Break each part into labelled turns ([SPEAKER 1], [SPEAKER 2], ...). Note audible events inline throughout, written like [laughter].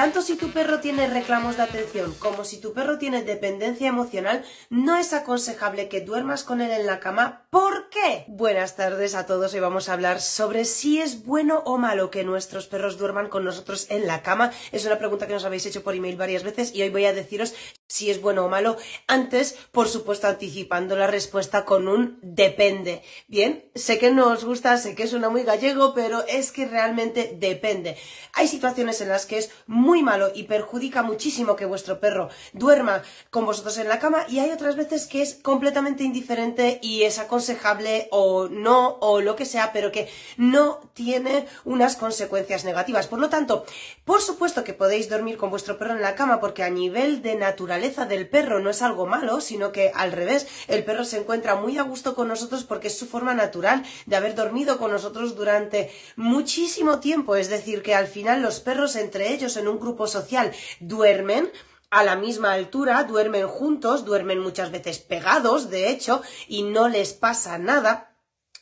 [SPEAKER 1] Tanto si tu perro tiene reclamos de atención como si tu perro tiene dependencia emocional, no es aconsejable que duermas con él en la cama. ¿Por qué? Buenas tardes a todos. Hoy vamos a hablar sobre si es bueno o malo que nuestros perros duerman con nosotros en la cama. Es una pregunta que nos habéis hecho por email varias veces y hoy voy a deciros si es bueno o malo. Antes, por supuesto, anticipando la respuesta con un depende. Bien, sé que no os gusta, sé que suena muy gallego, pero es que realmente depende. Hay situaciones en las que es muy malo y perjudica muchísimo que vuestro perro duerma con vosotros en la cama y hay otras veces que es completamente indiferente y es aconsejable o no o lo que sea, pero que no tiene unas consecuencias negativas. Por lo tanto, por supuesto que podéis dormir con vuestro perro en la cama porque a nivel de naturaleza del perro no es algo malo, sino que al revés, el perro se encuentra muy a gusto con nosotros porque es su forma natural de haber dormido con nosotros durante muchísimo tiempo. Es decir, que al final los perros entre ellos en un grupo social duermen a la misma altura, duermen juntos, duermen muchas veces pegados, de hecho, y no les pasa nada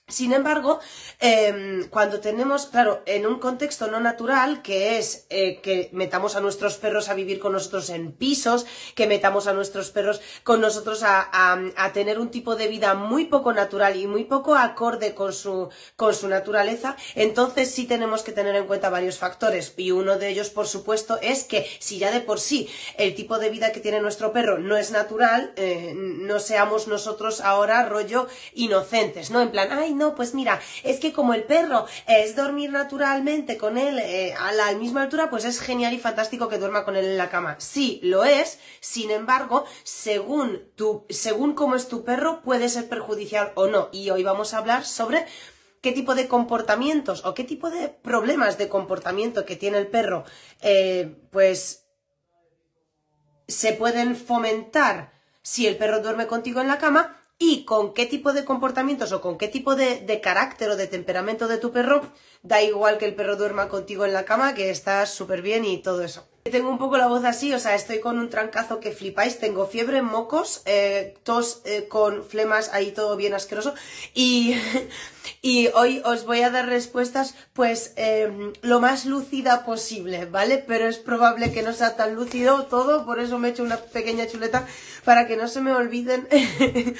[SPEAKER 1] sin embargo, em, cuando tenemos, claro, en un contexto no natural, que es eh, que metamos a nuestros perros a vivir con nosotros en pisos, que metamos a nuestros perros con nosotros a, a, tener un tipo de vida muy poco natural y muy poco acorde con su, con su naturaleza, entonces sí tenemos que tener en cuenta varios factores. Y uno de ellos, por supuesto, es que si ya de por sí el tipo de vida que tiene nuestro perro no es natural, eh, no seamos nosotros ahora rollo inocentes, ¿no? En plan, ay, no, pues mira, es que como el perro es dormir naturalmente con él eh, a la misma altura, pues es genial y fantástico que duerma con él en la cama. Sí, lo es, sin embargo, según tu, según cómo es tu perro, puede ser perjudicial o no. Y hoy vamos a hablar sobre qué tipo de comportamientos o qué tipo de problemas de comportamiento que tiene el perro, eh, pues se pueden fomentar si el perro duerme contigo en la cama y con qué tipo de comportamientos o con qué tipo de, carácter o de temperamento de tu perro, da igual que el perro duerma contigo en la cama, que está súper bien y todo eso. Tengo un poco la voz así, o sea, estoy con un trancazo que flipáis, tengo fiebre, mocos, eh, tos eh, con flemas, ahí todo bien asqueroso. Y, [laughs] y hoy os voy a dar respuestas, pues, em, lo más lúcida posible, ¿vale? Pero es probable que no sea tan lúcido todo, por eso me he hecho una pequeña chuleta para que no se me olviden [laughs]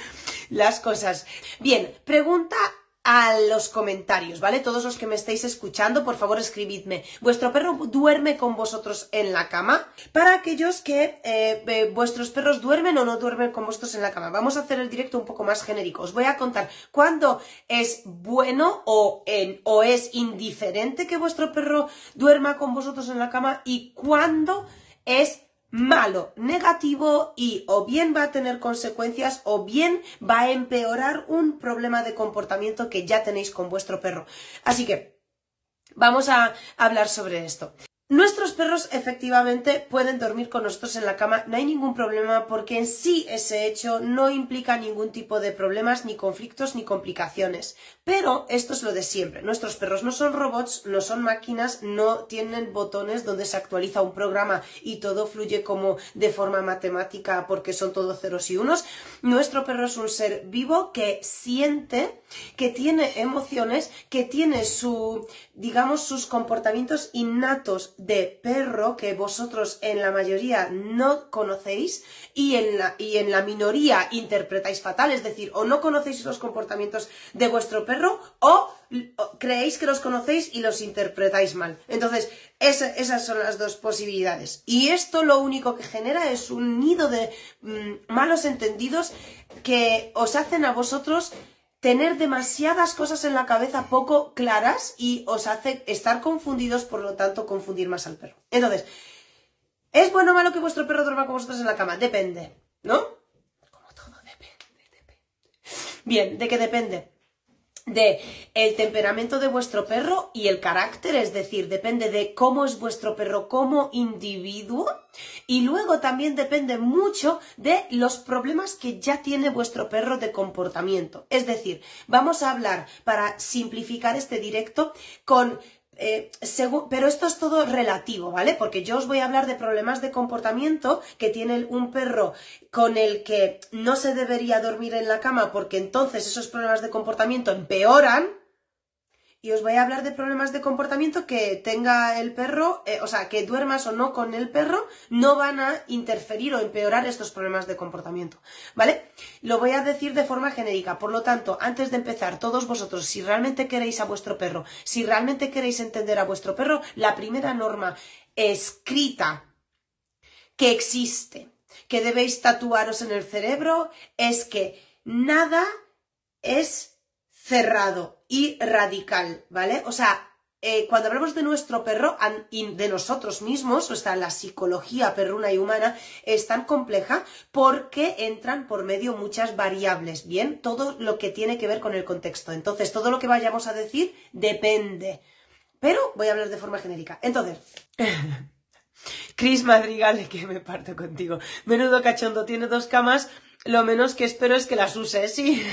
[SPEAKER 1] las cosas. Bien, pregunta a los comentarios, ¿vale? Todos los que me estáis escuchando, por favor escribidme. ¿Vuestro perro duerme con vosotros en la cama? Para aquellos que eh, vuestros perros duermen o no duermen con vosotros en la cama. Vamos a hacer el directo un poco más genérico. Os voy a contar cuándo es bueno o, en, o es indiferente que vuestro perro duerma con vosotros en la cama y cuándo es malo, negativo y o bien va a tener consecuencias o bien va a empeorar un problema de comportamiento que ya tenéis con vuestro perro. Así que vamos a hablar sobre esto. Nuestros perros efectivamente pueden dormir con nosotros en la cama, no hay ningún problema porque en sí ese hecho no implica ningún tipo de problemas, ni conflictos, ni complicaciones. Pero esto es lo de siempre. Nuestros perros no son robots, no son máquinas, no tienen botones donde se actualiza un programa y todo fluye como de forma matemática porque son todos ceros y unos. Nuestro perro es un ser vivo que siente, que tiene emociones, que tiene su, digamos, sus comportamientos innatos de perro que vosotros en la mayoría no conocéis y en la, y en la minoría interpretáis fatal, es decir, o no conocéis los comportamientos de vuestro perro o, creéis que los conocéis y los interpretáis mal. Entonces, esas son las dos posibilidades. Y esto lo único que genera es un nido de mm, malos entendidos que os hacen a vosotros tener demasiadas cosas en la cabeza poco claras y os hace estar confundidos, por lo tanto, confundir más al perro. Entonces, ¿es bueno o malo que vuestro perro duerma con vosotros en la cama? Depende, ¿no? Como todo, depende, depende. Bien, ¿de qué depende? De el temperamento de vuestro perro y el carácter, es decir, depende de cómo es vuestro perro como individuo y luego también depende mucho de los problemas que ya tiene vuestro perro de comportamiento. Es decir, vamos a hablar para simplificar este directo con eh, pero esto es todo relativo, ¿vale? Porque yo os voy a hablar de problemas de comportamiento que tiene un perro con el que no se debería dormir en la cama porque entonces esos problemas de comportamiento empeoran y os voy a hablar de problemas de comportamiento que tenga el perro, eh, o sea, que duermas o no con el perro, no van a interferir o empeorar estos problemas de comportamiento, ¿vale? Lo voy a decir de forma genérica, por lo tanto, antes de empezar, todos vosotros, si realmente queréis a vuestro perro, si realmente queréis entender a vuestro perro, la primera norma escrita que existe, que debéis tatuaros en el cerebro, es que nada es cerrado y radical, ¿vale? O sea, eh, cuando hablamos de nuestro perro y de nosotros mismos, o sea, la psicología perruna y humana es tan compleja porque entran por medio muchas variables, ¿bien? Todo lo que tiene que ver con el contexto. Entonces, todo lo que vayamos a decir depende. Pero voy a hablar de forma genérica. Entonces, Cris Madrigal, que me parto contigo. Menudo cachondo, tiene dos camas. Lo menos que espero es que las use, sí.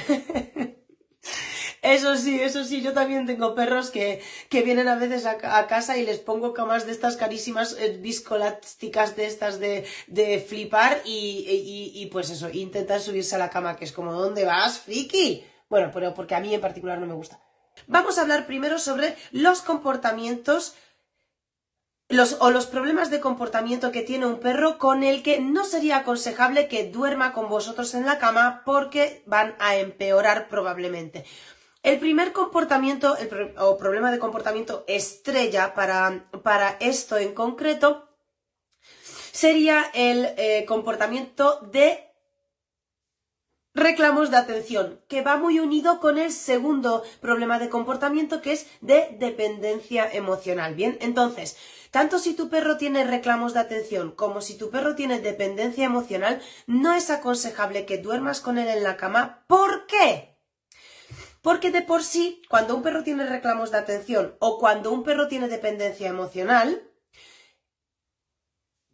[SPEAKER 1] Eso sí, eso sí, yo también tengo perros que, vienen a veces a, casa y les pongo camas de estas carísimas eh, viscolásticas de estas de, flipar y, pues eso, intentan subirse a la cama, que es como, ¿dónde vas, friki? Bueno, pero porque a mí en particular no me gusta. Vamos a hablar primero sobre los comportamientos los, o los problemas de comportamiento que tiene un perro con el que no sería aconsejable que duerma con vosotros en la cama porque van a empeorar probablemente. El primer comportamiento o problema de comportamiento estrella para, esto en concreto sería el eh, comportamiento de reclamos de atención, que va muy unido con el segundo problema de comportamiento que es de dependencia emocional. Bien, entonces, tanto si tu perro tiene reclamos de atención como si tu perro tiene dependencia emocional, no es aconsejable que duermas con él en la cama. ¿Por qué? Porque de por sí, cuando un perro tiene reclamos de atención o cuando un perro tiene dependencia emocional,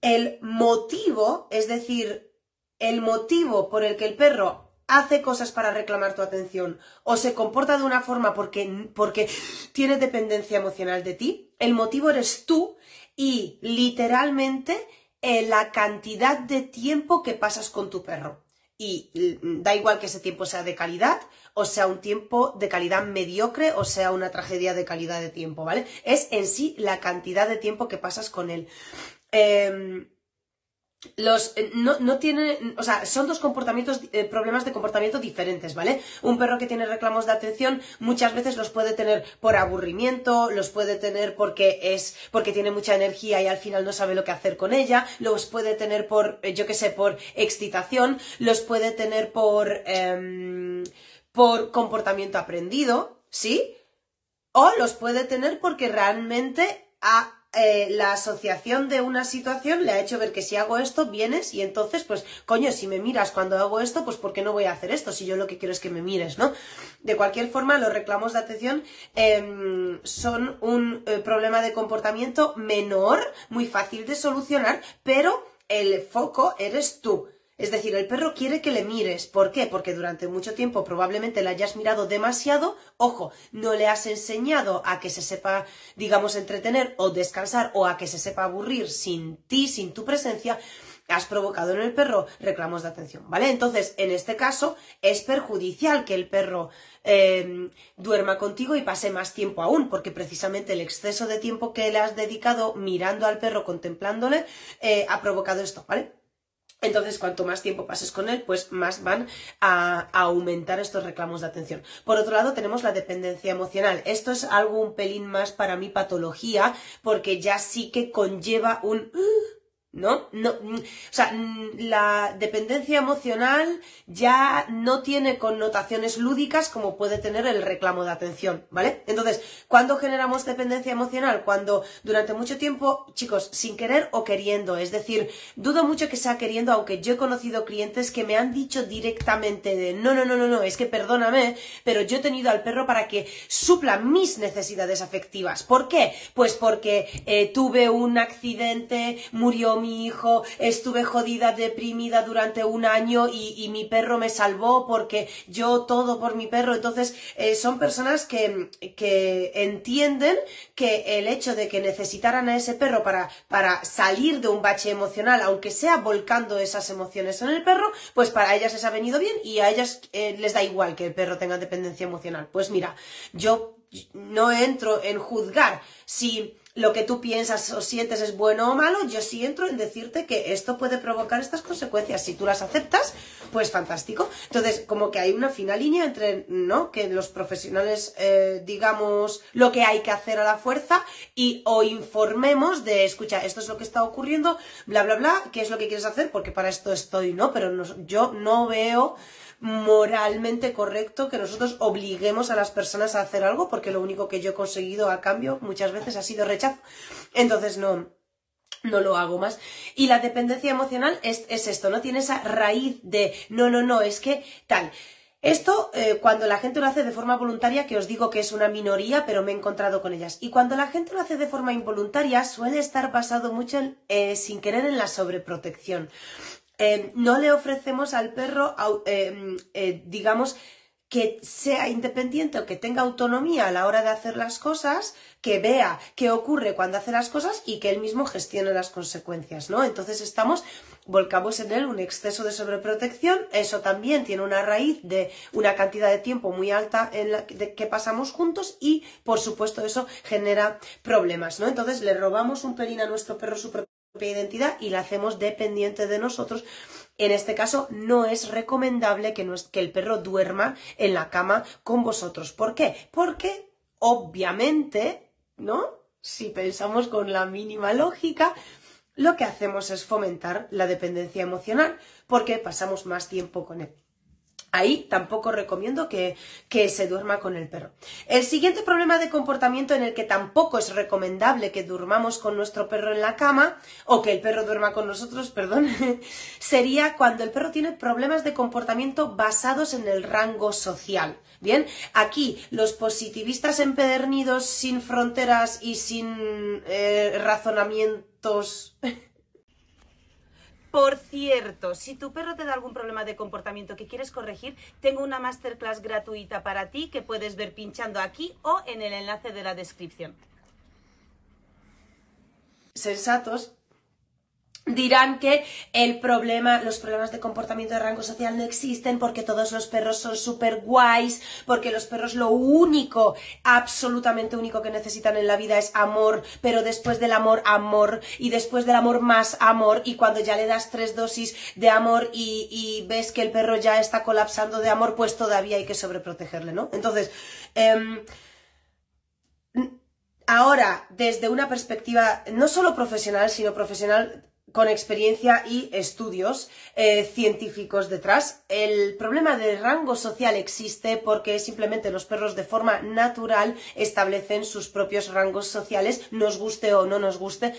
[SPEAKER 1] el motivo, es decir, el motivo por el que el perro hace cosas para reclamar tu atención o se comporta de una forma porque, porque tiene dependencia emocional de ti, el motivo eres tú y literalmente eh, la cantidad de tiempo que pasas con tu perro. Y mm, da igual que ese tiempo sea de calidad o sea un tiempo de calidad mediocre o sea una tragedia de calidad de tiempo, ¿vale? Es en sí la cantidad de tiempo que pasas con él. Em, los eh, no, no tiene, o sea, son dos comportamientos, eh, problemas de comportamiento diferentes, ¿vale? Un perro que tiene reclamos de atención muchas veces los puede tener por aburrimiento, los puede tener porque es, porque tiene mucha energía y al final no sabe lo que hacer con ella, los puede tener por, eh, yo qué sé, por excitación, los puede tener por, em, por comportamiento aprendido, ¿sí? O los puede tener porque realmente eh, la asociación de una situación le ha hecho ver que si hago esto, vienes y entonces, pues, coño, si me miras cuando hago esto, pues, ¿por qué no voy a hacer esto? Si yo lo que quiero es que me mires, ¿no? De cualquier forma, los reclamos de atención em, son un eh, problema de comportamiento menor, muy fácil de solucionar, pero el foco eres tú. Es decir, el perro quiere que le mires. ¿Por qué? Porque durante mucho tiempo probablemente le hayas mirado demasiado. Ojo, no le has enseñado a que se sepa, digamos, entretener o descansar o a que se sepa aburrir sin ti, sin tu presencia has provocado en el perro reclamos de atención, ¿vale? Entonces, en este caso, es perjudicial que el perro em, duerma contigo y pase más tiempo aún, porque precisamente el exceso de tiempo que le has dedicado mirando al perro, contemplándole, eh, ha provocado esto, ¿vale? Entonces, cuanto más tiempo pases con él, pues más van a, aumentar estos reclamos de atención. Por otro lado, tenemos la dependencia emocional. Esto es algo un pelín más para mi patología, porque ya sí que conlleva un ¿no? No, mm, o sea, mm, la dependencia emocional ya no tiene connotaciones lúdicas como puede tener el reclamo de atención, ¿vale? Entonces, ¿cuándo generamos dependencia emocional? Cuando durante mucho tiempo, chicos, sin querer o queriendo, es decir, dudo mucho que sea queriendo, aunque yo he conocido clientes que me han dicho directamente de, no, no, no, no, no, es que perdóname, pero yo he tenido al perro para que supla mis necesidades afectivas. ¿Por qué? Pues porque eh, tuve un accidente, murió mi hijo, estuve jodida, deprimida durante un año y, mi perro me salvó porque yo todo por mi perro. Entonces, eh, son personas que, que, entienden que el hecho de que necesitaran a ese perro para, para salir de un bache emocional, aunque sea volcando esas emociones en el perro, pues para ellas les ha venido bien y a ellas eh, les da igual que el perro tenga dependencia emocional. Pues mira, yo no entro en juzgar si lo que tú piensas o sientes es bueno o malo, yo sí entro en decirte que esto puede provocar estas consecuencias. Si tú las aceptas, pues fantástico. Entonces, como que hay una fina línea entre, ¿no? Que los profesionales eh, digamos lo que hay que hacer a la fuerza y o informemos de, escucha, esto es lo que está ocurriendo, bla, bla, bla, qué es lo que quieres hacer, porque para esto estoy, ¿no? Pero yo no veo moralmente correcto que nosotros obliguemos a las personas a hacer algo porque lo único que yo he conseguido a cambio muchas veces ha sido rechazo. Entonces no, no lo hago más. Y la dependencia emocional es, esto, ¿no? Tiene esa raíz de no, no, no, es que tal. Esto, eh, cuando la gente lo hace de forma voluntaria, que os digo que es una minoría, pero me he encontrado con ellas. Y cuando la gente lo hace de forma involuntaria, suele estar basado mucho eh, sin querer en la sobreprotección. Eh, no le ofrecemos al perro, eh, eh, digamos, que sea independiente o que tenga autonomía a la hora de hacer las cosas, que vea qué ocurre cuando hace las cosas y que él mismo gestione las consecuencias, ¿no? Entonces estamos, volcamos en él un exceso de sobreprotección, eso también tiene una raíz de una cantidad de tiempo muy alta en la que pasamos juntos y, por supuesto, eso genera problemas, ¿no? Entonces le robamos un pelín a nuestro perro su identidad y la hacemos dependiente de nosotros. En este caso, no es recomendable que, que el perro duerma en la cama con vosotros. ¿Por qué? Porque, obviamente, ¿no? Si pensamos con la mínima lógica, lo que hacemos es fomentar la dependencia emocional porque pasamos más tiempo con él. Ahí tampoco recomiendo que, se duerma con el perro. El siguiente problema de comportamiento en el que tampoco es recomendable que durmamos con nuestro perro en la cama, o que el perro duerma con nosotros, [laughs] perdón, sería cuando el perro tiene problemas de comportamiento basados en el rango social. Bien, aquí los positivistas empedernidos sin fronteras y sin eh, razonamientos [laughs]
[SPEAKER 2] Por cierto, si tu perro te da algún problema de comportamiento que quieres corregir, tengo una masterclass gratuita para ti que puedes ver pinchando aquí o en el enlace de la descripción.
[SPEAKER 1] Sensatos dirán que el problema, los problemas de comportamiento de rango social no existen porque todos los perros son súper guays, porque los perros lo único, absolutamente único que necesitan en la vida es amor, pero después del amor, amor, y después del amor más amor, y cuando ya le das tres dosis de amor y, ves que el perro ya está colapsando de amor, pues todavía hay que sobreprotegerle, ¿no? Entonces, em, ahora, desde una perspectiva no solo profesional, sino profesional con experiencia y estudios eh, científicos detrás. El problema del rango social existe porque simplemente los perros de forma natural establecen sus propios rangos sociales, nos guste o no nos guste.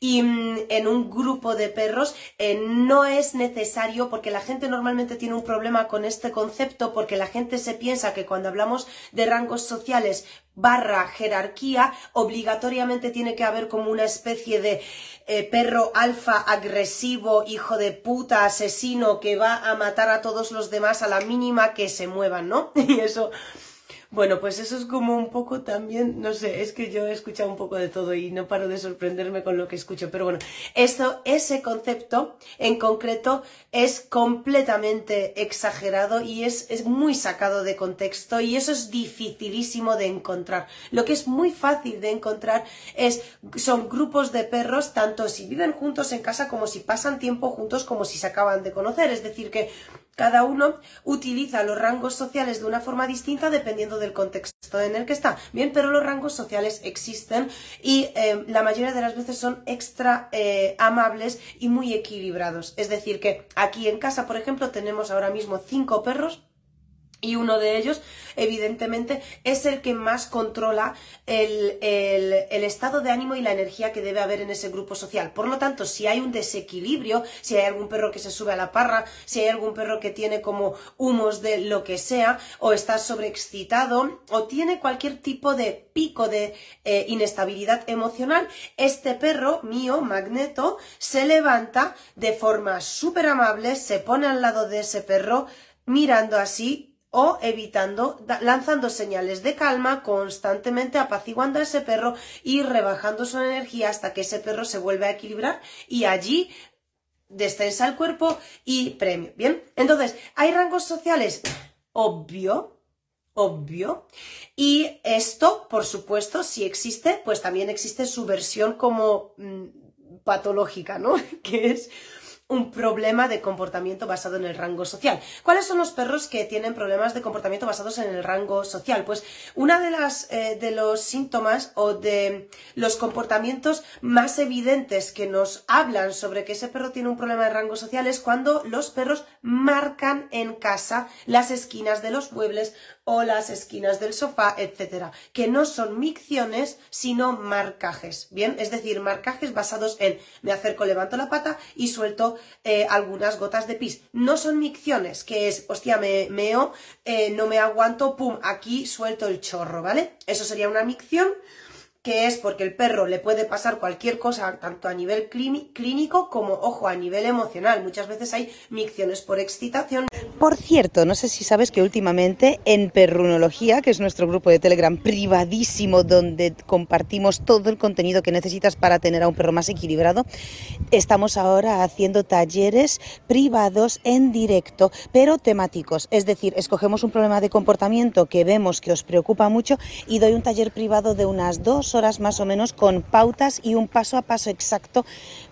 [SPEAKER 1] Y mm, en un grupo de perros eh, no es necesario, porque la gente normalmente tiene un problema con este concepto, porque la gente se piensa que cuando hablamos de rangos sociales barra jerarquía, obligatoriamente tiene que haber como una especie de eh, perro alfa agresivo, hijo de puta, asesino, que va a matar a todos los demás a la mínima que se muevan, ¿no? [laughs] Y eso bueno, pues eso es como un poco también, no sé, es que yo he escuchado un poco de todo y no paro de sorprenderme con lo que escucho, pero bueno, eso, ese concepto en concreto es completamente exagerado y es, es muy sacado de contexto y eso es dificilísimo de encontrar. Lo que es muy fácil de encontrar es, son grupos de perros, tanto si viven juntos en casa como si pasan tiempo juntos como si se acaban de conocer, es decir que cada uno utiliza los rangos sociales de una forma distinta dependiendo del contexto en el que está. Bien, pero los rangos sociales existen y eh, la mayoría de las veces son extra eh, amables y muy equilibrados. Es decir, que aquí en casa, por ejemplo, tenemos ahora mismo cinco perros y uno de ellos, evidentemente, es el que más controla el, estado de ánimo y la energía que debe haber en ese grupo social. Por lo tanto, si hay un desequilibrio, si hay algún perro que se sube a la parra, si hay algún perro que tiene como humos de lo que sea, o está sobreexcitado, o tiene cualquier tipo de pico de eh, inestabilidad emocional, este perro mío, Magneto, se levanta de forma súper amable, se pone al lado de ese perro, mirando así o evitando, lanzando señales de calma, constantemente apaciguando a ese perro y rebajando su energía hasta que ese perro se vuelve a equilibrar y allí descensa el cuerpo y premio. Bien, entonces, ¿hay rangos sociales? Obvio, obvio. Y esto, por supuesto, si existe, pues también existe su versión como mm, patológica, ¿no? [laughs] que es un problema de comportamiento basado en el rango social. ¿Cuáles son los perros que tienen problemas de comportamiento basados en el rango social? Pues una de las eh, de los síntomas o de los comportamientos más evidentes que nos hablan sobre que ese perro tiene un problema de rango social es cuando los perros marcan en casa las esquinas de los muebles o las esquinas del sofá, etcétera, que no son micciones, sino marcajes, ¿bien? Es decir, marcajes basados en me acerco, levanto la pata y suelto eh, algunas gotas de pis. No son micciones, que es, hostia, me meo, eh, no me aguanto, pum, aquí suelto el chorro, ¿vale? Eso sería una micción que es porque el perro le puede pasar cualquier cosa, tanto a nivel clínico como, ojo, a nivel emocional. Muchas veces hay micciones por excitación.
[SPEAKER 3] Por cierto, no sé si sabes que últimamente en Perrunología, que es nuestro grupo de Telegram privadísimo donde compartimos todo el contenido que necesitas para tener a un perro más equilibrado, estamos ahora haciendo talleres privados en directo, pero temáticos. Es decir, escogemos un problema de comportamiento que vemos que os preocupa mucho y doy un taller privado de unas dos horas más o menos con pautas y un paso a paso exacto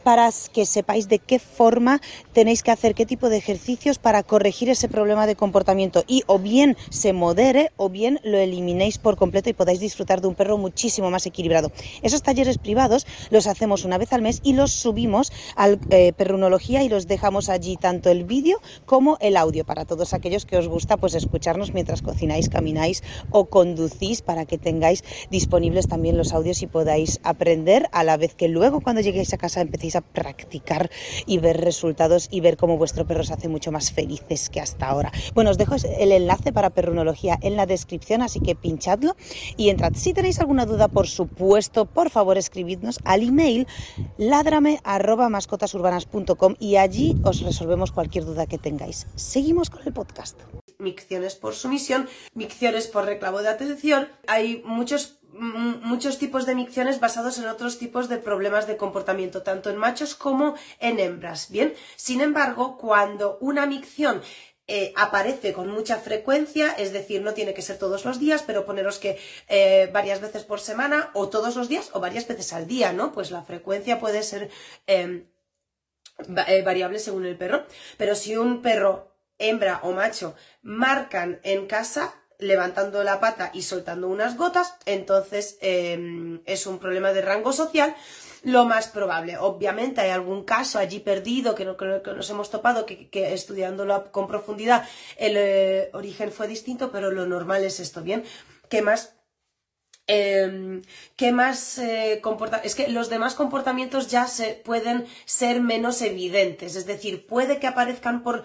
[SPEAKER 3] para que sepáis de qué forma tenéis que hacer, qué tipo de ejercicios para corregir ese problema de comportamiento y o bien se modere o bien lo eliminéis por completo y podáis disfrutar de un perro muchísimo más equilibrado. Esos talleres privados los hacemos una vez al mes y los subimos al eh, Perrunología y los dejamos allí tanto el vídeo como el audio para todos aquellos que os gusta pues escucharnos mientras cocináis, camináis o conducís para que tengáis disponibles también los audios y podáis aprender a la vez que luego cuando lleguéis a casa empecéis practicar y ver resultados y ver cómo vuestro perro se hace mucho más felices que hasta ahora. Bueno, os dejo el enlace para perrunología en la descripción, así que pinchadlo y entrad. Si tenéis alguna duda, por supuesto, por favor escribidnos al email ladrame y allí os resolvemos cualquier duda que tengáis. Seguimos con el podcast
[SPEAKER 1] micciones por sumisión, micciones por reclamo de atención. Hay muchos muchos tipos de micciones basados en otros tipos de problemas de comportamiento, tanto en machos como en hembras. Bien, sin embargo, cuando una micción eh, aparece con mucha frecuencia, es decir, no tiene que ser todos los días, pero poneros que eh, varias veces por semana o todos los días o varias veces al día, ¿no? Pues la frecuencia puede ser em, eh, variable según el perro, pero si un perro hembra o macho marcan en casa, levantando la pata y soltando unas gotas, entonces em, es un problema de rango social, lo más probable. Obviamente hay algún caso allí perdido que, no, que nos hemos topado, que, estudiándolo con profundidad el eh, origen fue distinto, pero lo normal es esto, ¿bien? ¿Qué más? Em, ¿Qué más eh, comporta? Es que los demás comportamientos ya se pueden ser menos evidentes. Es decir, puede que aparezcan por,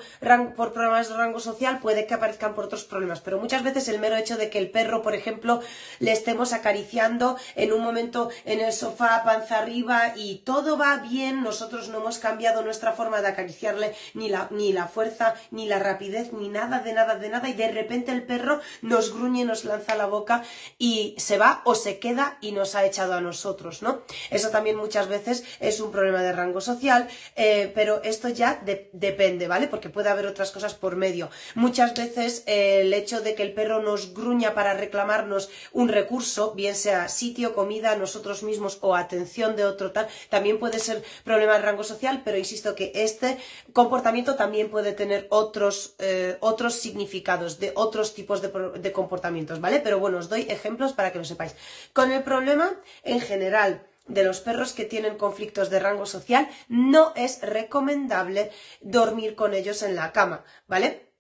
[SPEAKER 1] por problemas de rango social, puede que aparezcan por otros problemas. Pero muchas veces el mero hecho de que el perro, por ejemplo, le estemos acariciando en un momento en el sofá, panza arriba, y todo va bien, nosotros no hemos cambiado nuestra forma de acariciarle, ni la, ni la fuerza, ni la rapidez, ni nada de nada de nada, y de repente el perro nos gruñe, nos lanza la boca y se va o se queda y nos ha echado a nosotros, ¿no? Eso también muchas veces es un problema de rango social, eh, pero esto ya depende, ¿vale? Porque puede haber otras cosas por medio. Muchas veces eh, el hecho de que el perro nos gruña para reclamarnos un recurso, bien sea sitio, comida, nosotros mismos o atención de otro tal, también puede ser problema de rango social, pero insisto que este comportamiento también puede tener otros, eh, otros significados de otros tipos de, comportamientos, ¿vale? Pero bueno, os doy ejemplos para que lo sepáis. Con el problema, en general, de los perros que tienen conflictos de rango social, no es recomendable dormir con ellos en la cama, ¿vale?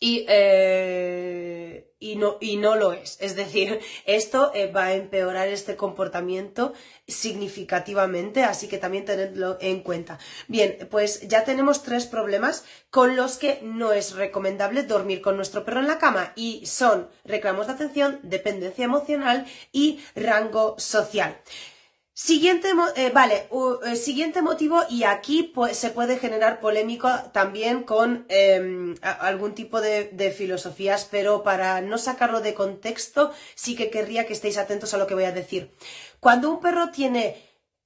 [SPEAKER 1] Y, eh, y, no, y no lo es. Es decir, [laughs] esto eh, va a empeorar este comportamiento significativamente, así que también tenedlo en cuenta. Bien, pues ya tenemos tres problemas con los que no es recomendable dormir con nuestro perro en la cama y son reclamos de atención, dependencia emocional y rango social. Siguiente, eh, vale, eh, siguiente motivo y aquí se puede generar polémico también con em, algún tipo de, filosofías, pero para no sacarlo de contexto sí que querría que estéis atentos a lo que voy a decir. Cuando un perro tiene,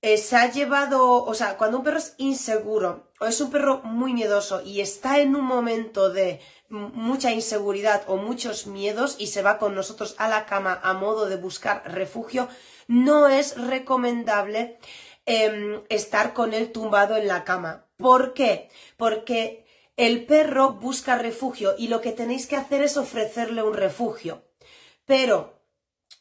[SPEAKER 1] eh, se ha llevado, o sea, cuando un perro es inseguro o es un perro muy miedoso y está en un momento de mucha inseguridad o muchos miedos y se va con nosotros a la cama a modo de buscar refugio, no es recomendable em, estar con él tumbado en la cama. ¿Por qué? Porque el perro busca refugio y lo que tenéis que hacer es ofrecerle un refugio. Pero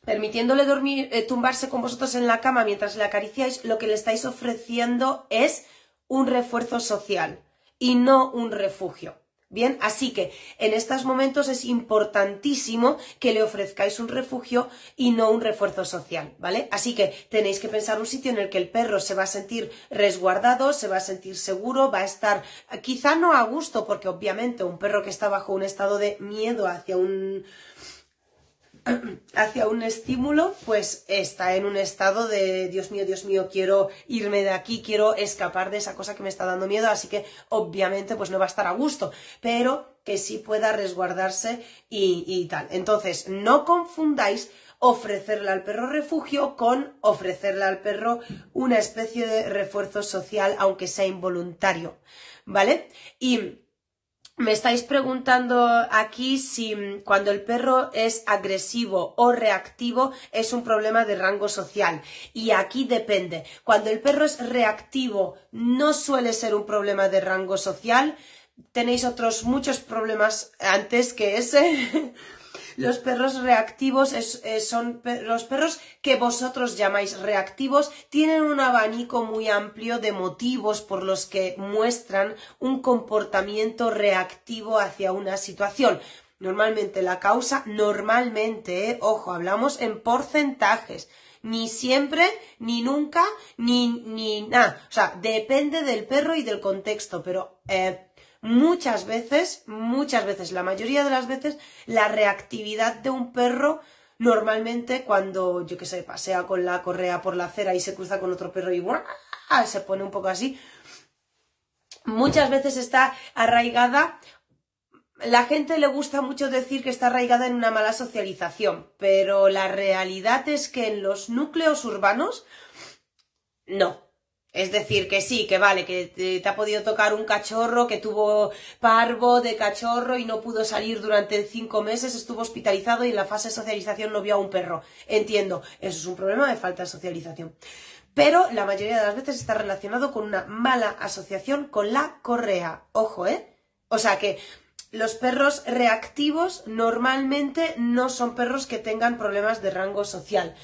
[SPEAKER 1] permitiéndole dormir, eh, tumbarse con vosotros en la cama mientras le acariciáis, lo que le estáis ofreciendo es un refuerzo social y no un refugio. Bien, así que en estos momentos es importantísimo que le ofrezcáis un refugio y no un refuerzo social, ¿vale? Así que tenéis que pensar un sitio en el que el perro se va a sentir resguardado, se va a sentir seguro, va a estar quizá no a gusto, porque obviamente un perro que está bajo un estado de miedo hacia un [clears throat] hacia un estímulo, pues está en un estado de Dios mío, Dios mío, quiero irme de aquí, quiero escapar de esa cosa que me está dando miedo, así que obviamente pues no va a estar a gusto, pero que sí pueda resguardarse y, tal. Entonces, no confundáis ofrecerle al perro refugio con ofrecerle al perro una especie de refuerzo social, aunque sea involuntario, ¿vale? Y me estáis preguntando aquí si mm, cuando el perro es agresivo o reactivo es un problema de rango social. Y aquí depende. Cuando el perro es reactivo no suele ser un problema de rango social. Tenéis otros muchos problemas antes que ese. [laughs] Los perros reactivos eh, son los perros que vosotros llamáis reactivos, tienen un abanico muy amplio de motivos por los que muestran un comportamiento reactivo hacia una situación. Normalmente la causa, normalmente, eh, ojo, hablamos en porcentajes ni siempre, ni nunca, ni, ni nada. O sea, depende del perro y del contexto, pero eh, muchas veces, muchas veces, la mayoría de las veces, la reactividad de un perro normalmente cuando, yo qué sé, pasea con la correa por la acera y se cruza con otro perro y se pone un poco así, muchas veces está arraigada la gente le gusta mucho decir que está arraigada en una mala socialización, pero la realidad es que en los núcleos urbanos no. Es decir, que sí, que vale, que te, ha podido tocar un cachorro que tuvo parvo de cachorro y no pudo salir durante cinco meses, estuvo hospitalizado y en la fase de socialización no vio a un perro. Entiendo, eso es un problema de falta de socialización. Pero la mayoría de las veces está relacionado con una mala asociación con la correa. Ojo, ¿eh? O sea que los perros reactivos normalmente no son perros que tengan problemas de rango social.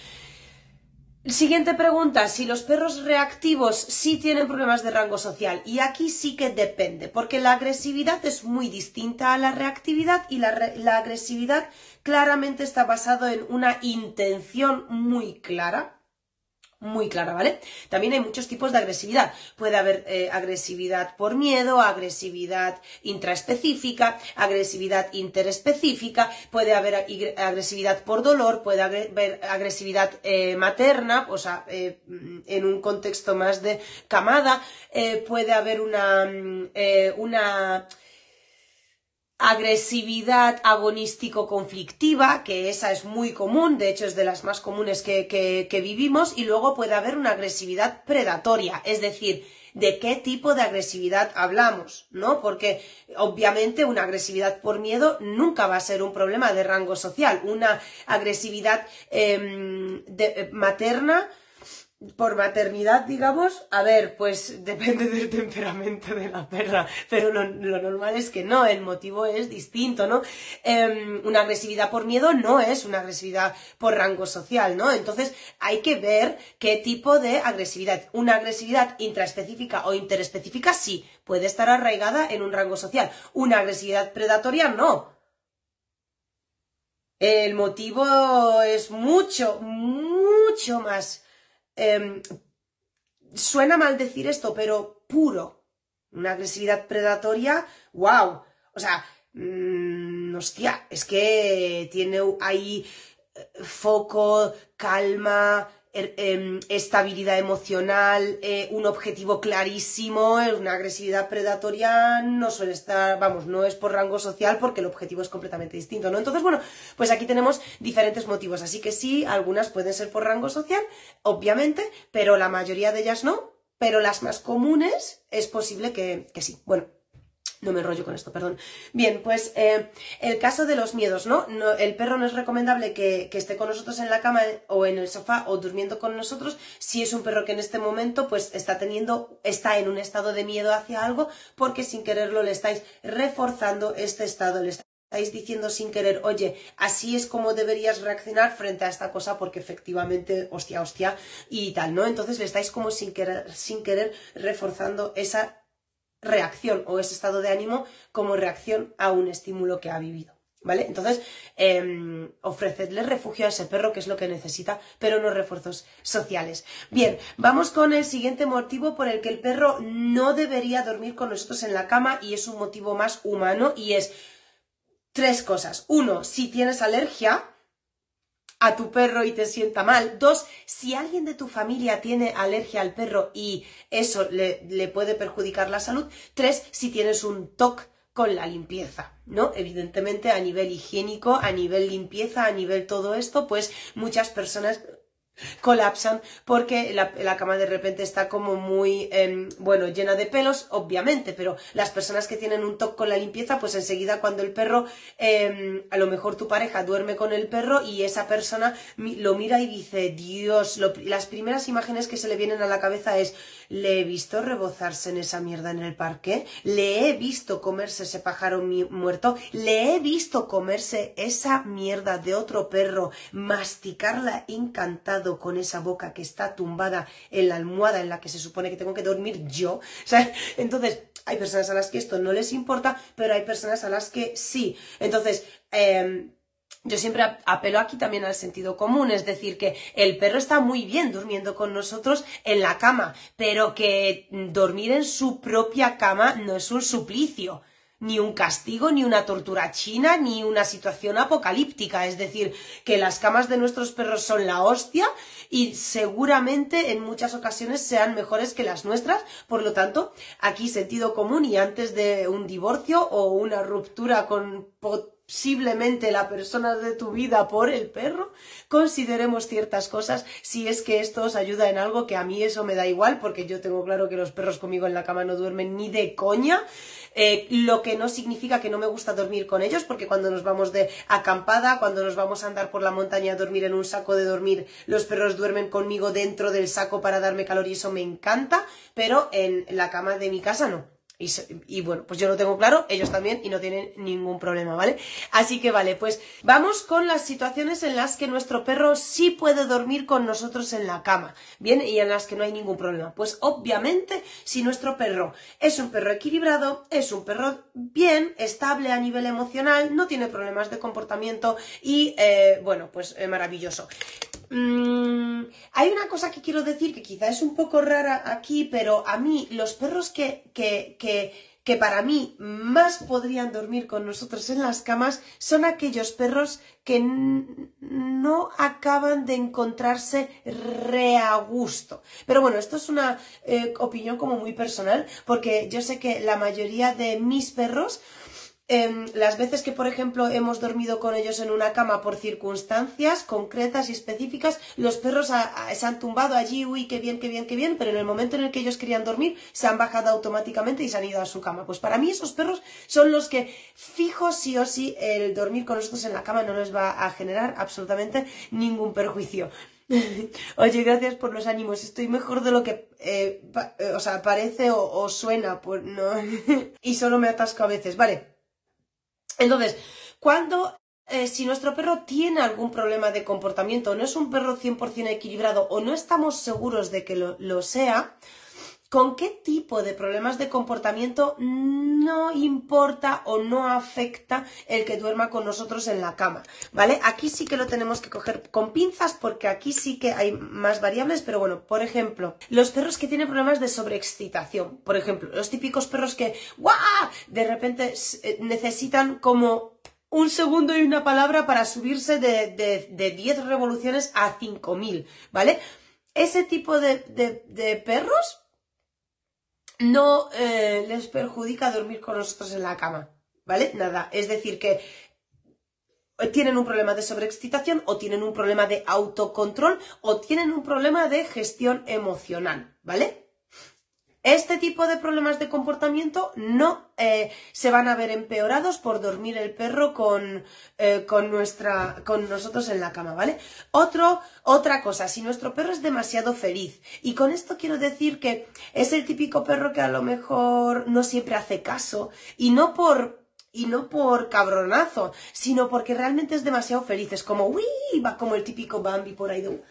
[SPEAKER 1] Siguiente pregunta, si los perros reactivos sí tienen problemas de rango social. Y aquí sí que depende, porque la agresividad es muy distinta a la reactividad y la, la agresividad claramente está basado en una intención muy clara muy clara, ¿vale? También hay muchos tipos de agresividad. Puede haber eh, agresividad por miedo, agresividad intraespecífica, agresividad interespecífica, puede haber agresividad por dolor, puede haber agresividad eh, materna, o sea, eh, en un contexto más de camada, puede haber una, mm, una agresividad agonístico-conflictiva, que esa es muy común, de hecho es de las más comunes que, que, vivimos, y luego puede haber una agresividad predatoria, es decir, de qué tipo de agresividad hablamos, ¿no? Porque obviamente una agresividad por miedo nunca va a ser un problema de rango social. Una agresividad em, de, materna por maternidad, digamos, a ver, pues [laughs] depende del temperamento de la perra, pero lo, normal es que no, el motivo es distinto, ¿no? Em, una agresividad por miedo no es una agresividad por rango social, ¿no? Entonces hay que ver qué tipo de agresividad. Una agresividad intraespecífica o interespecífica sí, puede estar arraigada en un rango social. Una agresividad predatoria no. El motivo es mucho, mucho más Em, suena mal decir esto, pero puro. Una agresividad predatoria, wow. O sea, mm, hostia, es que tiene ahí eh, foco, calma, estabilidad emocional, eh, un objetivo clarísimo, una agresividad predatoria no suele estar, vamos, no es por rango social porque el objetivo es completamente distinto, ¿no? Entonces, bueno, pues aquí tenemos diferentes motivos, así que sí, algunas pueden ser por rango social, obviamente, pero la mayoría de ellas no, pero las más comunes es posible que, que sí. Bueno, no me enrollo con esto, perdón. Bien, pues eh, el caso de los miedos, ¿no? El perro no es recomendable que, esté con nosotros en la cama o en el sofá o durmiendo con nosotros si es un perro que en este momento pues está teniendo, está en un estado de miedo hacia algo porque sin quererlo le estáis reforzando este estado, le estáis diciendo sin querer, oye, así es como deberías reaccionar frente a esta cosa porque efectivamente, hostia, hostia, y tal, ¿no? Entonces le estáis como sin querer, sin querer reforzando esa reacción o ese estado de ánimo como reacción a un estímulo que ha vivido. ¿Vale? Entonces, eh, ofrecedle refugio a ese perro, que es lo que necesita, pero no refuerzos sociales. Bien, vamos con el siguiente motivo por el que el perro no debería dormir con nosotros en la cama y es un motivo más humano y es tres cosas. Uno, si tienes alergia, a tu perro y te sienta mal. Dos, si alguien de tu familia tiene alergia al perro y eso le, le puede perjudicar la salud. Tres, si tienes un TOC con la limpieza, ¿no? Evidentemente a nivel higiénico, a nivel limpieza, a nivel todo esto, pues muchas personas colapsan porque la, cama de repente está como muy, em, bueno, llena de pelos, obviamente, pero las personas que tienen un toque con la limpieza, pues enseguida cuando el perro, em, a lo mejor tu pareja duerme con el perro y esa persona lo mira y dice, Dios, las primeras imágenes que se le vienen a la cabeza es, le he visto rebozarse en esa mierda en el parque, le he visto comerse ese pájaro muerto, le he visto comerse esa mierda de otro perro, masticarla encantado, con esa boca que está tumbada en la almohada en la que se supone que tengo que dormir yo. [laughs] Entonces, hay personas a las que esto no les importa, pero hay personas a las que sí. Entonces, em, yo siempre apelo aquí también al sentido común, es decir, que el perro está muy bien durmiendo con nosotros en la cama, pero que dormir en su propia cama no es un suplicio ni un castigo, ni una tortura china, ni una situación apocalíptica. Es decir, que las camas de nuestros perros son la hostia y seguramente en muchas ocasiones sean mejores que las nuestras. Por lo tanto, aquí sentido común y antes de un divorcio o una ruptura con posiblemente la persona de tu vida por el perro, consideremos ciertas cosas si es que esto os ayuda en algo que a mí eso me da igual porque yo tengo claro que los perros conmigo en la cama no duermen ni de coña, eh, lo que no significa que no me gusta dormir con ellos porque cuando nos vamos de acampada, cuando nos vamos a andar por la montaña a dormir en un saco de dormir, los perros duermen conmigo dentro del saco para darme calor y eso me encanta, pero en la cama de mi casa no. Y, bueno, pues yo lo tengo claro, ellos también, y no tienen ningún problema, ¿vale? Así que vale, pues vamos con las situaciones en las que nuestro perro sí puede dormir con nosotros en la cama, ¿bien? Y en las que no hay ningún problema. Pues obviamente, si nuestro perro es un perro equilibrado, es un perro bien, estable a nivel emocional, no tiene problemas de comportamiento y, eh, bueno, pues eh, maravilloso. Mm, hay una cosa que quiero decir que quizá es un poco rara aquí, pero a mí los perros que, que, que, para mí más podrían dormir con nosotros en las camas son aquellos perros que no acaban de encontrarse re a gusto. Pero bueno, esto es una eh, opinión como muy personal, porque yo sé que la mayoría de mis perros Em, las veces que, por ejemplo, hemos dormido con ellos en una cama por circunstancias concretas y específicas, los perros se han tumbado allí, uy, qué bien, qué bien, qué bien, pero en el momento en el que ellos querían dormir, se han bajado automáticamente y se han ido a su cama. Pues para mí esos perros son los que fijo sí o sí el dormir con nosotros en la cama no les va a generar absolutamente ningún perjuicio. [laughs] Oye, gracias por los ánimos. Estoy mejor de lo que, eh, eh, o sea, parece o, suena, pues no. [laughs] y solo me atasco a veces. Vale. Entonces, cuando eh, si nuestro perro tiene algún problema de comportamiento, no es un perro 100% equilibrado o no estamos seguros de que lo sea, con qué tipo de problemas de comportamiento no importa o no afecta el que duerma con nosotros en la cama, ¿vale? Aquí sí que lo tenemos que coger con pinzas porque aquí sí que hay más variables, pero bueno, por ejemplo, los perros que tienen problemas de sobreexcitación, por ejemplo, los típicos perros que ¡guau! de repente eh, necesitan como un segundo y una palabra para subirse de, de, 10 revoluciones a 5000, ¿vale? Ese tipo de, de perros no eh, les perjudica dormir con nosotros en la cama, ¿vale? Nada, es decir que tienen un problema de sobreexcitación o tienen un problema de autocontrol o tienen un problema de gestión emocional, ¿vale? Este tipo de problemas de comportamiento no eh, se van a ver empeorados por dormir el perro con, eh, con, nuestra, con nosotros en la cama, ¿vale? Otra cosa, si nuestro perro es demasiado feliz, y con esto quiero decir que es el típico perro que a lo mejor no siempre hace caso, y no por y no por cabronazo, sino porque realmente es demasiado feliz. Es como, uy, va como el típico Bambi por ahí de,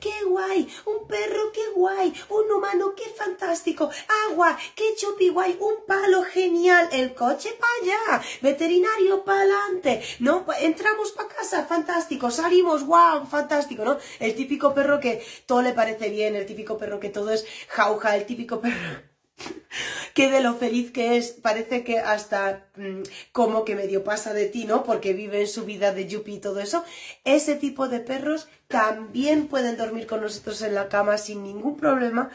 [SPEAKER 1] ¡Qué guay! ¡Un perro, qué guay! ¡Un humano, qué fantástico! ¡Agua! ¡Qué chupi guay! ¡Un palo genial! ¡El coche para allá! ¡Veterinario para adelante! ¿No? Entramos para casa, fantástico. Salimos, guau, fantástico, ¿no? El típico perro que todo le parece bien, el típico perro que todo es jauja, el típico perro [laughs] que de lo feliz que es, parece que hasta mm, como que medio pasa de ti, ¿no? Porque vive en su vida de yuppie y todo eso. Ese tipo de perros también pueden dormir con nosotros en la cama sin ningún problema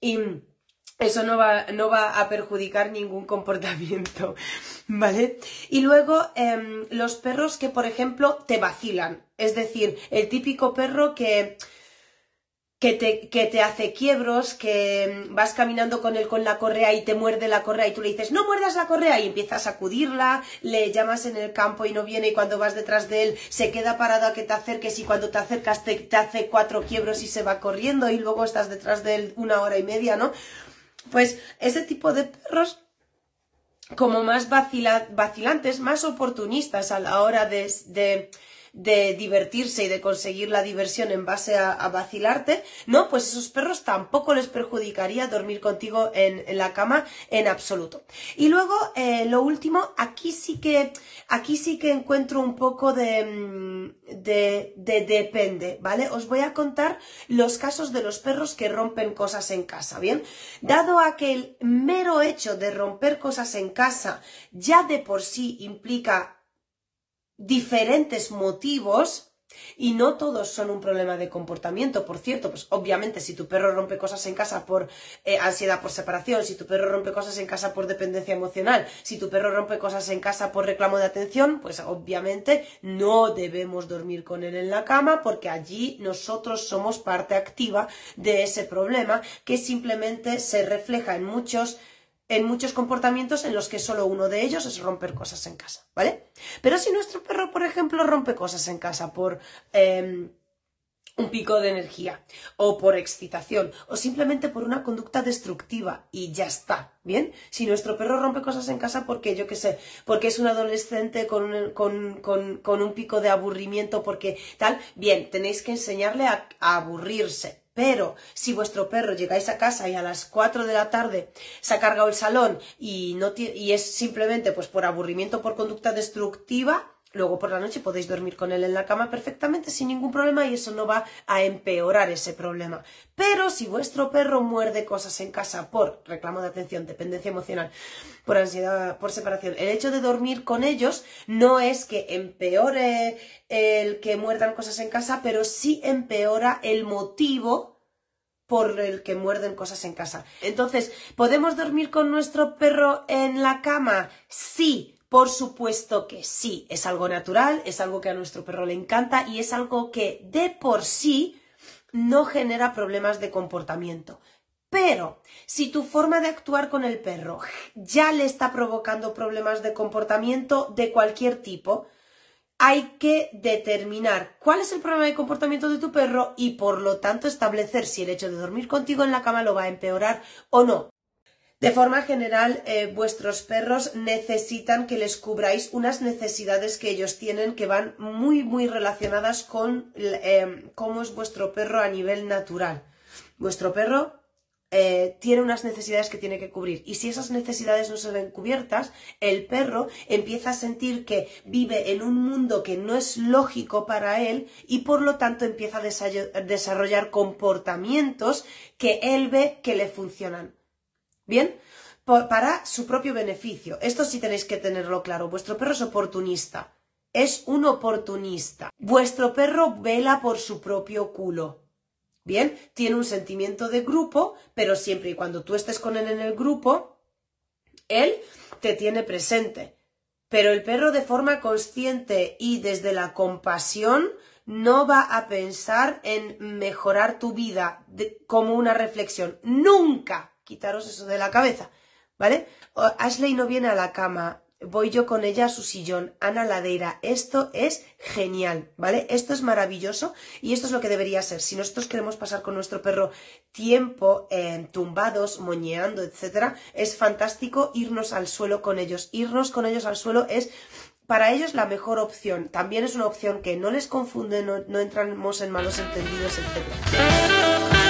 [SPEAKER 1] y eso no va, no va a perjudicar ningún comportamiento, [laughs] ¿vale? Y luego em, los perros que, por ejemplo, te vacilan, es decir, el típico perro que que te, que te hace quiebros, que vas caminando con él con la correa y te muerde la correa y tú le dices, no muerdas la correa y empiezas a sacudirla, le llamas en el campo y no viene y cuando vas detrás de él se queda parado a que te acerques y cuando te acercas te, hace cuatro quiebros y se va corriendo y luego estás detrás de él una hora y media, ¿no? Pues ese tipo de perros como más vacilantes, más oportunistas a la hora de de divertirse y de conseguir la diversión en base a, vacilarte, no, pues esos perros tampoco les perjudicaría dormir contigo en, la cama en absoluto. Y luego, eh, lo último, aquí sí que, aquí sí que encuentro un poco de, mm, de, de depende, ¿vale? Os voy a contar los casos de los perros que rompen cosas en casa, ¿bien? Dado a que el mero hecho de romper cosas en casa ya de por sí implica diferentes motivos y no todos son un problema de comportamiento. Por cierto, pues obviamente si tu perro rompe cosas en casa por eh, ansiedad por separación, si tu perro rompe cosas en casa por dependencia emocional, si tu perro rompe cosas en casa por reclamo de atención, pues obviamente no debemos dormir con él en la cama porque allí nosotros somos parte activa de ese problema que simplemente se refleja en muchos en muchos comportamientos en los que solo uno de ellos es romper cosas en casa, ¿vale? Pero si nuestro perro, por ejemplo, rompe cosas en casa por em, un pico de energía o por excitación o simplemente por una conducta destructiva y ya está, ¿bien? Si nuestro perro rompe cosas en casa porque, yo qué sé, porque es un adolescente con un, con, un pico de aburrimiento, porque tal, bien, tenéis que enseñarle a aburrirse, pero si vuestro perro llegáis a casa y a las 4 de la tarde se ha cargado el salón y, no y es simplemente pues por aburrimiento por conducta destructiva, luego por la noche podéis dormir con él en la cama perfectamente sin ningún problema y eso no va a empeorar ese problema. Pero si vuestro perro muerde cosas en casa por reclamo de atención, dependencia emocional, por ansiedad, por separación, el hecho de dormir con ellos no es que empeore el que muerdan cosas en casa, pero sí empeora el motivo por el que muerden cosas en casa. Entonces, ¿podemos dormir con nuestro perro en la cama? Sí, Por supuesto que sí, es algo natural, es algo que a nuestro perro le encanta y es algo que de por sí no genera problemas de comportamiento. Pero si tu forma de actuar con el perro ya le está provocando problemas de comportamiento de cualquier tipo, hay que determinar cuál es el problema de comportamiento de tu perro y por lo tanto establecer si el hecho de dormir contigo en la cama lo va a empeorar o no. De forma general, eh, vuestros perros necesitan que les cubráis unas necesidades que ellos tienen que van muy, muy relacionadas con eh, cómo es vuestro perro a nivel natural. Vuestro perro eh, tiene unas necesidades que tiene que cubrir. Y si esas necesidades no se ven cubiertas, el perro empieza a sentir que vive en un mundo que no es lógico para él y por lo tanto empieza a desarrollar comportamientos que él ve que le funcionan. ¿Bien? para su propio beneficio. Esto sí tenéis que tenerlo claro. Vuestro perro es oportunista. Es un oportunista. Vuestro perro vela por su propio culo. Bien, tiene un sentimiento de grupo, pero siempre y cuando tú estés con él en el grupo, él te tiene presente. Pero el perro de forma consciente y desde la compasión no va a pensar en mejorar tu vida como una reflexión. Nunca quitaros eso de la cabeza, ¿vale? Ashley no viene a la cama voy yo con ella a su sillón, Ana Ladeira. Esto es genial, ¿vale? Esto es maravilloso y esto es lo que debería ser. Si nosotros queremos pasar con nuestro perro tiempo eh, tumbados, moñeando, etcétera, es fantástico irnos al suelo con ellos. Irnos con ellos al suelo es para ellos la mejor opción. También es una opción que no les confunde, no, no entramos en malos entendidos, etcétera.